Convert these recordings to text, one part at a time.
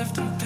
left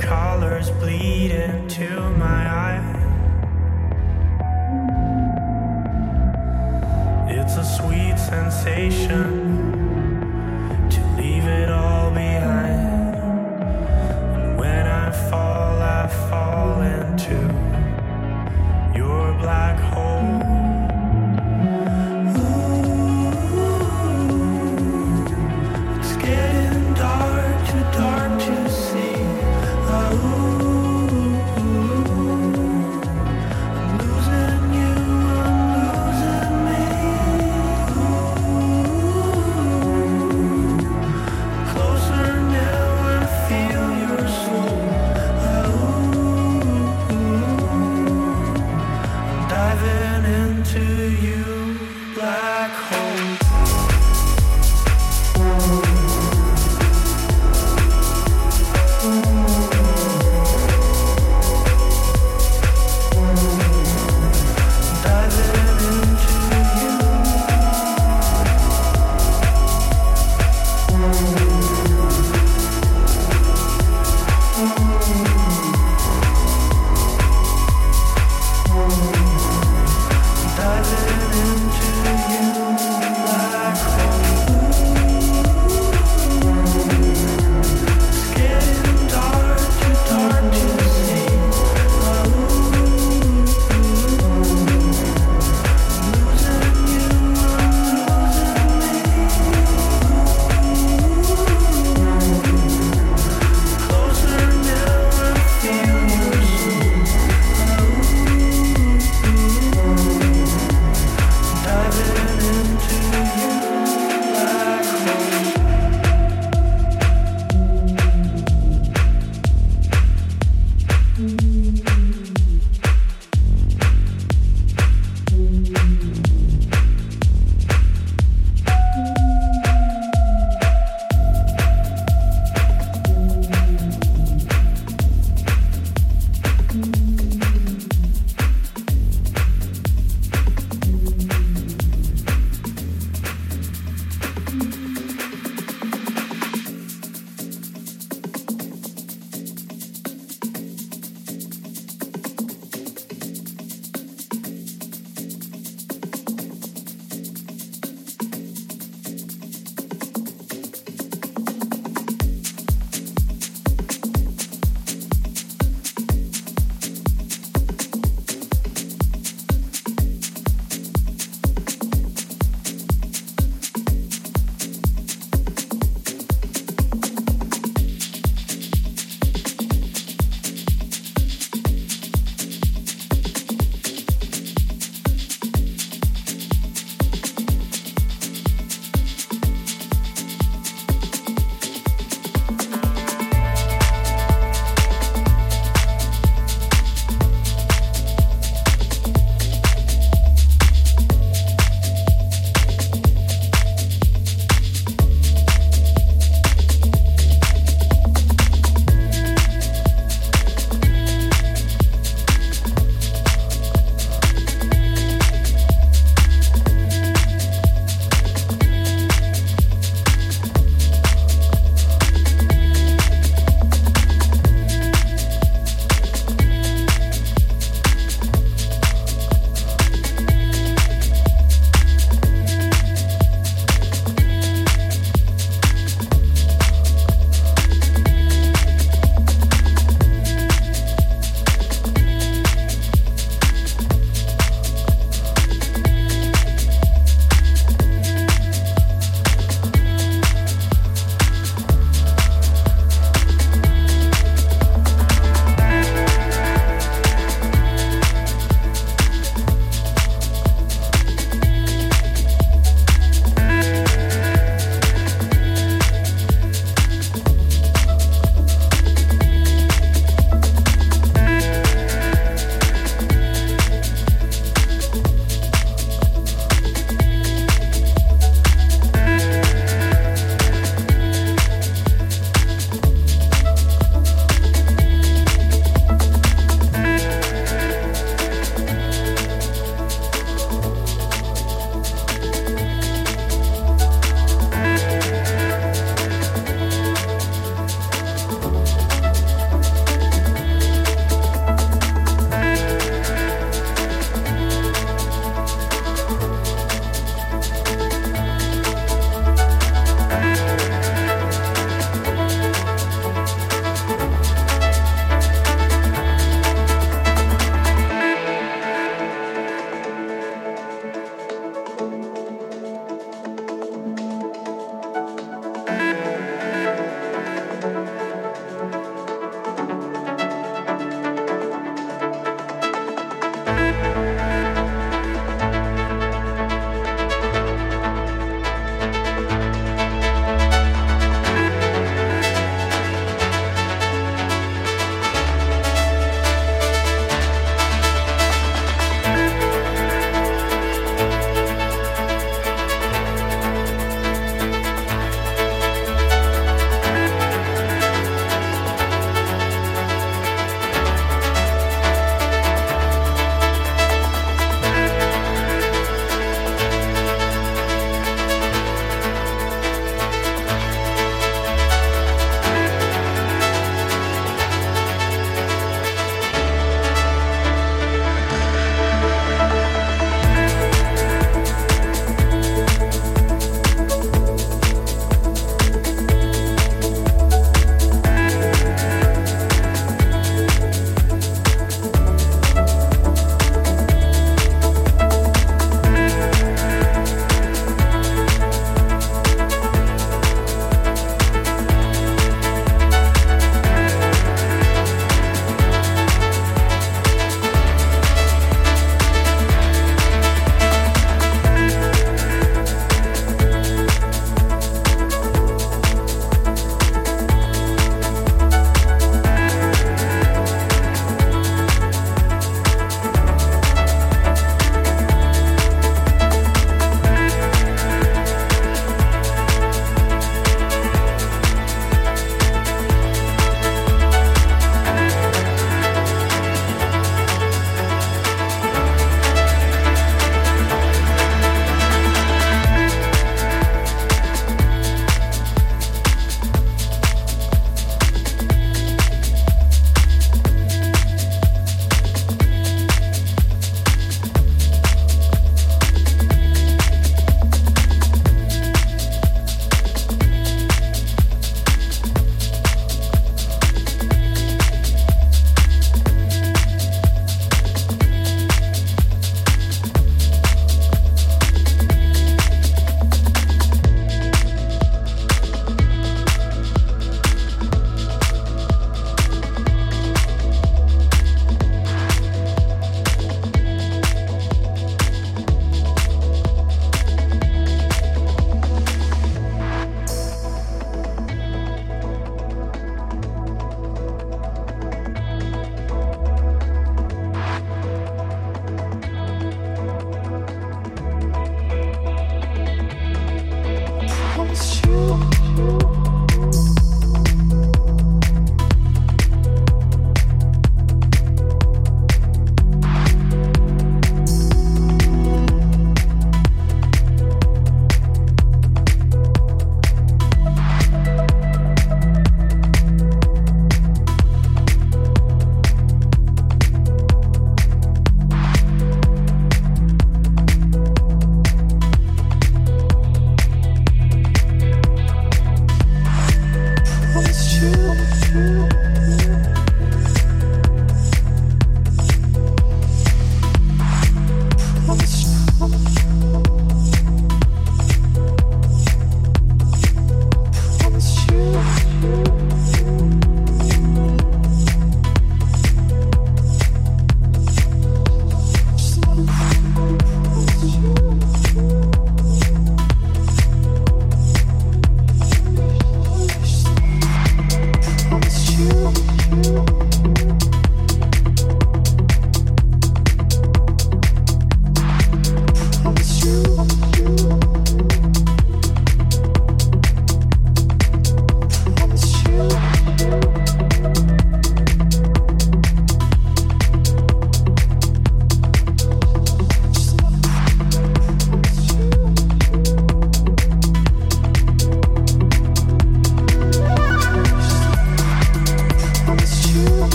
colors bleed into my eye. It's a sweet sensation